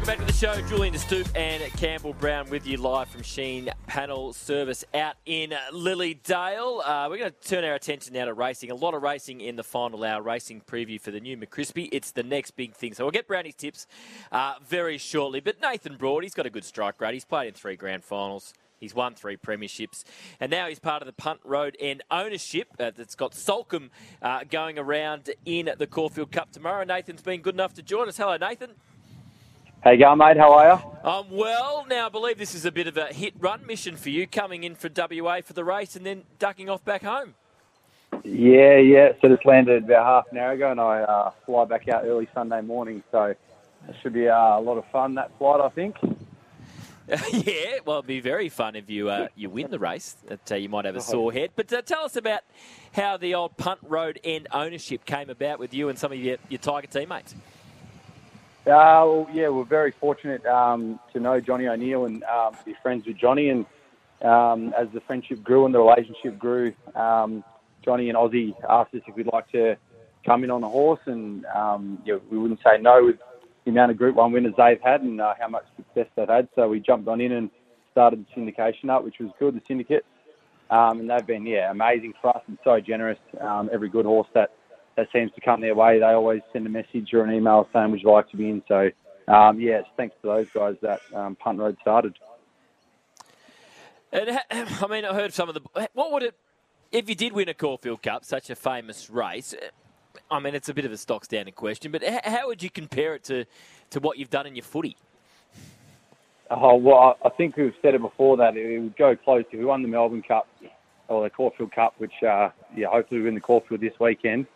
Welcome back to the show. Julian De Stoop and Campbell Brown with you live from Sheen Panel Service out in Lilydale. Uh, we're going to turn our attention now to racing. A lot of racing in the final hour racing preview for the new McCrispy. It's the next big thing. So we'll get Brownie's tips uh, very shortly. But Nathan Broad, he's got a good strike rate. He's played in three grand finals. He's won three premierships, and now he's part of the Punt Road End ownership uh, that's got Soulcombe uh, going around in the Caulfield Cup tomorrow. Nathan's been good enough to join us. Hello, Nathan. How you going, mate? How are you? Um, well, now I believe this is a bit of a hit run mission for you, coming in for WA for the race and then ducking off back home. Yeah, yeah. So just landed about half an hour ago, and I uh, fly back out early Sunday morning. So it should be uh, a lot of fun that flight, I think. yeah, well, it'd be very fun if you uh, you win the race. That, uh, you might have a sore head. But uh, tell us about how the old Punt Road End ownership came about with you and some of your, your Tiger teammates. Uh, well, yeah, we're very fortunate um, to know Johnny O'Neill and um, be friends with Johnny. And um, as the friendship grew and the relationship grew, um, Johnny and Ozzie asked us if we'd like to come in on a horse, and um, yeah, we wouldn't say no with the amount of Group One winners they've had and uh, how much success they've had. So we jumped on in and started the syndication up, which was good. The syndicate, um, and they've been yeah amazing for us and so generous. Every good horse that that seems to come their way, they always send a message or an email saying, "Would you like to be in?" So um, yeah, thanks to those guys that um, Punt Road started. And I mean, I heard some of the. What would it if you did win a Caulfield Cup, such a famous race? I mean, it's a bit of a stock standard question, but how would you compare it to, to what you've done in your footy? Oh well, I think we've said it before that it would go close. If we won the Melbourne Cup or the Caulfield Cup, which uh, yeah, hopefully we win the Caulfield this weekend.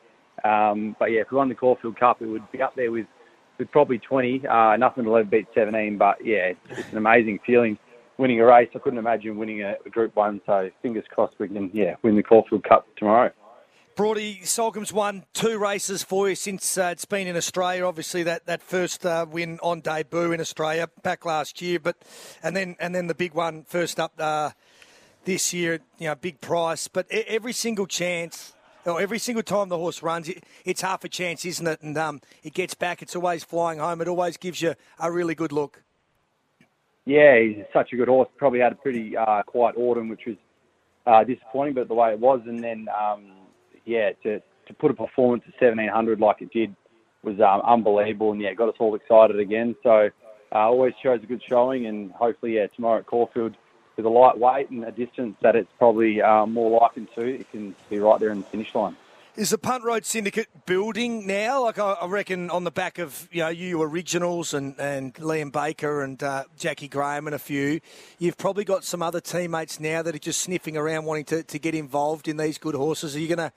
Um, but yeah, if we won the Caulfield Cup, it would be up there with with probably 20. Uh, nothing to ever beat 17, but yeah, it's, an amazing feeling winning a race. I couldn't imagine winning a, a Group One. So fingers crossed we can yeah win the Caulfield Cup tomorrow. Brody, Soulcombe's won two races for you since uh, it's been in Australia. Obviously, that that first uh, win on debut in Australia back last year, but and then and then the big one first up uh, this year. You know, big price, but every single chance. Or every single time the horse runs, it, it's half a chance, isn't it? And um, it gets back. It's always flying home. It always gives you a really good look. Yeah, he's such a good horse. Probably had a pretty uh, quiet autumn, which was uh, disappointing, but the way it was, and then um, yeah, to, to put a performance of 1700 like it did was um, unbelievable, and yeah, got us all excited again. So uh, always shows a good showing, and hopefully, yeah, tomorrow at Caulfield with a lightweight and a distance that it's probably uh, more likely to, it can be right there in the finish line. Is the Punt Road Syndicate building now? Like I, reckon on the back of you know you originals and, and Liam Baker and uh, Jackie Graham and a few, you've probably got some other teammates now that are just sniffing around wanting to, to get involved in these good horses. Are you going to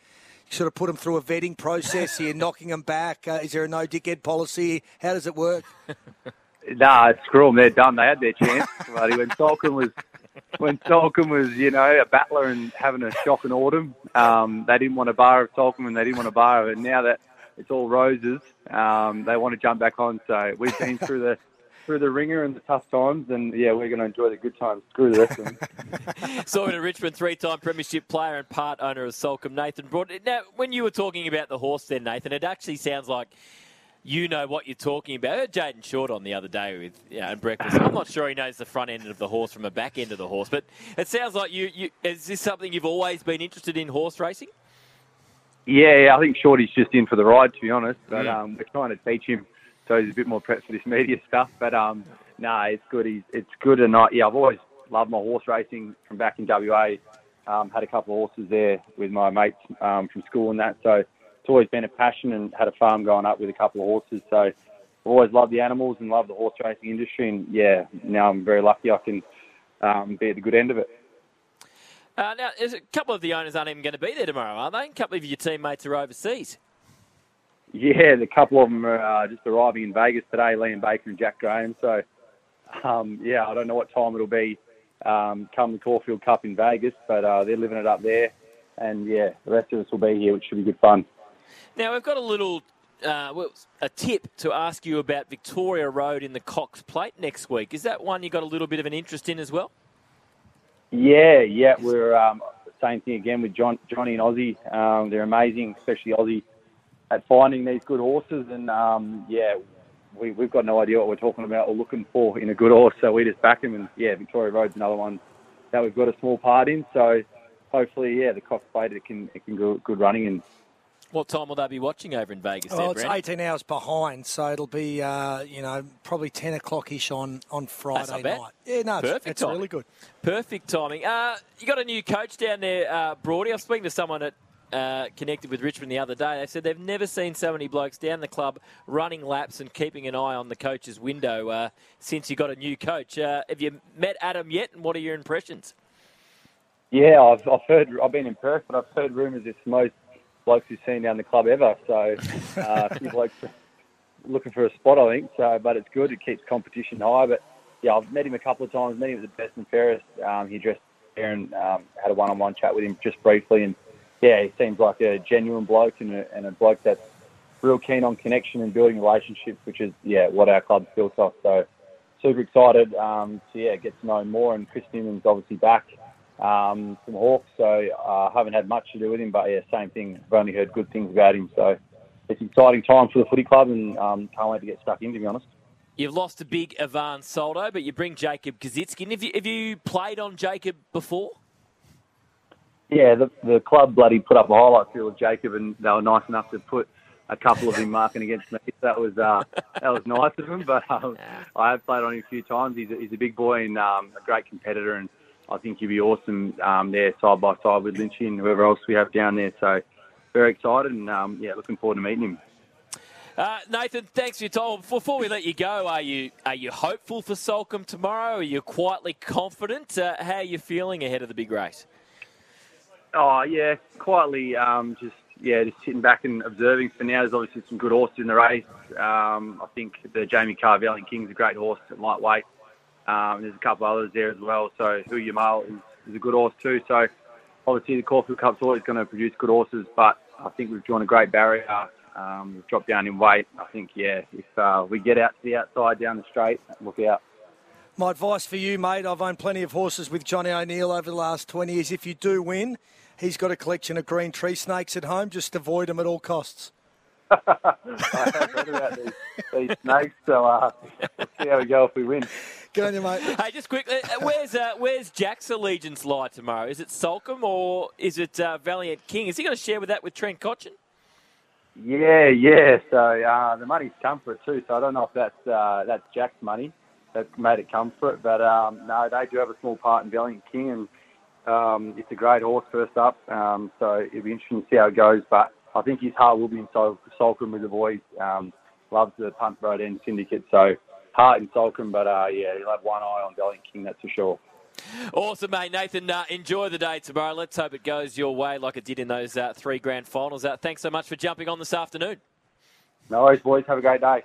sort of put them through a vetting process? here, knocking them back? Uh, is there a no dickhead policy? How does it work? nah, screw them. They're done. They had their chance. When Soulcombe was when Soulcombe was, you know, a battler and having a shock in autumn, um, they didn't want a bar of Soulcombe and they didn't want a bar of it. Now that it's all roses, um, they want to jump back on. So we've been through the through the ringer and the tough times, and yeah, we're going to enjoy the good times. Screw the rest of them. Sorry to Richmond, three-time premiership player and part owner of Soulcombe, Nathan Broad. Now, when you were talking about the horse, then Nathan, it actually sounds like you know what you're talking about. I heard Jayden Short on the other day with breakfast. I'm not sure he knows the front end of the horse from the back end of the horse, but it sounds like you, you is this something you've always been interested in horse racing? Yeah, yeah I think Shorty's just in for the ride, to be honest. But mm. um, we're trying to teach him so he's a bit more prepped for this media stuff. But um, no, nah, it's good. He's, it's good and not. Yeah, I've always loved my horse racing from back in WA. Um, had a couple of horses there with my mates um, from school and that. So it's always been a passion and had a farm going up with a couple of horses. So I've always loved the animals and loved the horse racing industry. And yeah, now I'm very lucky I can um, be at the good end of it. Uh, now, a couple of the owners aren't even going to be there tomorrow, are they? A couple of your teammates are overseas. Yeah, the couple of them are uh, just arriving in Vegas today, Liam Baker and Jack Graham. So, um, yeah, I don't know what time it'll be um, come the Caulfield Cup in Vegas, but uh, they're living it up there. And, yeah, the rest of us will be here, which should be good fun. Now, we've got a little uh, well, a tip to ask you about Victoria Road in the Cox Plate next week. Is that one you got a little bit of an interest in as well? Yeah, yeah. We're um, same thing again with John, Johnny and Ozzie. Um, they're amazing, especially Ozzie at finding these good horses. And um, yeah, we, we've got no idea what we're talking about or looking for in a good horse, so we just back him. And yeah, Victoria Road's another one that we've got a small part in. So hopefully, yeah, the Cox Plate it can it can go good running and. What time will they be watching over in Vegas? Oh, there, it's Brandon? 18 hours behind, so it'll be, uh, you know, probably 10 o'clock ish on, on Friday not bad. night. Yeah, no, Perfect it's timing. really good. Perfect timing. Uh, you got a new coach down there, uh, Brody. I was speaking to someone that uh, connected with Richmond the other day. They said they've never seen so many blokes down the club running laps and keeping an eye on the coach's window uh, since you got a new coach. Uh, have you met Adem yet, and what are your impressions? Yeah, I've, I've heard, I've been in Perth, but I've heard rumours it's most blokes we've seen down the club ever. So, uh, a few blokes looking for a spot, I think. So, but it's good. It keeps competition high. But yeah, I've met him a couple of times. Met him at the best and fairest. Um, he dressed there and um, had a one-on-one chat with him just briefly. And yeah, he seems like a genuine bloke and a, and a bloke that's real keen on connection and building relationships, which is yeah what our club's built off. So super excited um, to yeah get to know him more. And Chris Newman's obviously back um, from Hawks, so I uh, haven't had much to do with him. But yeah, same thing. I've only heard good things about him. So it's an exciting time for the footy club, and um, can't wait to get stuck in. To be honest. You've lost a big Ivan Soldo, but you bring Jacob Koschitzke. Have you, have you played on Jacob before? Yeah, the, the club bloody put up a highlight reel of Jacob, and they were nice enough to put a couple of him marking against me. That was uh, that was nice of him. But um, I have played on him a few times. He's a, he's a big boy and um, a great competitor, and I think he'd be awesome um, there side by side with Lynchy and whoever else we have down there. So very excited, and um, yeah, looking forward to meeting him. Uh, Nathan, thanks for your time. Before we let you go, are you are you hopeful for Soulcombe tomorrow? Are you quietly confident? Uh, how are you feeling ahead of the big race? Oh yeah, quietly, um, just yeah, just sitting back and observing for now. There's obviously some good horses in the race. Um, I think the Jamie Carvelli King's a great horse at lightweight. Um, there's a couple others there as well. So Hoo Ya Mal is, is a good horse too. So obviously the Caulfield Cup's always going to produce good horses, but I think we've drawn a great barrier. Um, we've dropped down in weight. I think yeah, if uh, we get out to the outside down the straight, look out. My advice for you, mate, I've owned plenty of horses with Johnny O'Neill over the last 20 years. If you do win, he's got a collection of green tree snakes at home. Just avoid them at all costs. I have read about these, these snakes, so uh, we'll see how we go if we win. Good on you, mate. Hey, just quickly, uh, where's uh, where's Jack's allegiance lie tomorrow? Is it Soulcombe or is it uh, Valiant King? Is he going to share with that with Trent Cotchin? Yeah, yeah. So uh, the money's come for it too. So I don't know if that's uh, that's Jack's money that made it come for it, but um, no, they do have a small part in Valiant King, and um, it's a great horse first up. Um, so it'll be interesting to see how it goes. But I think his heart will be in Sol- Soulcombe with the boys. Um, loves the Punt Road End Syndicate, so heart in Soulcombe. But uh, yeah, he'll have one eye on Valiant King, that's for sure. Awesome, mate. Nathan, uh, enjoy the day tomorrow. Let's hope it goes your way like it did in those uh, three grand finals. Uh, thanks so much for jumping on this afternoon. No worries, boys. Have a great day.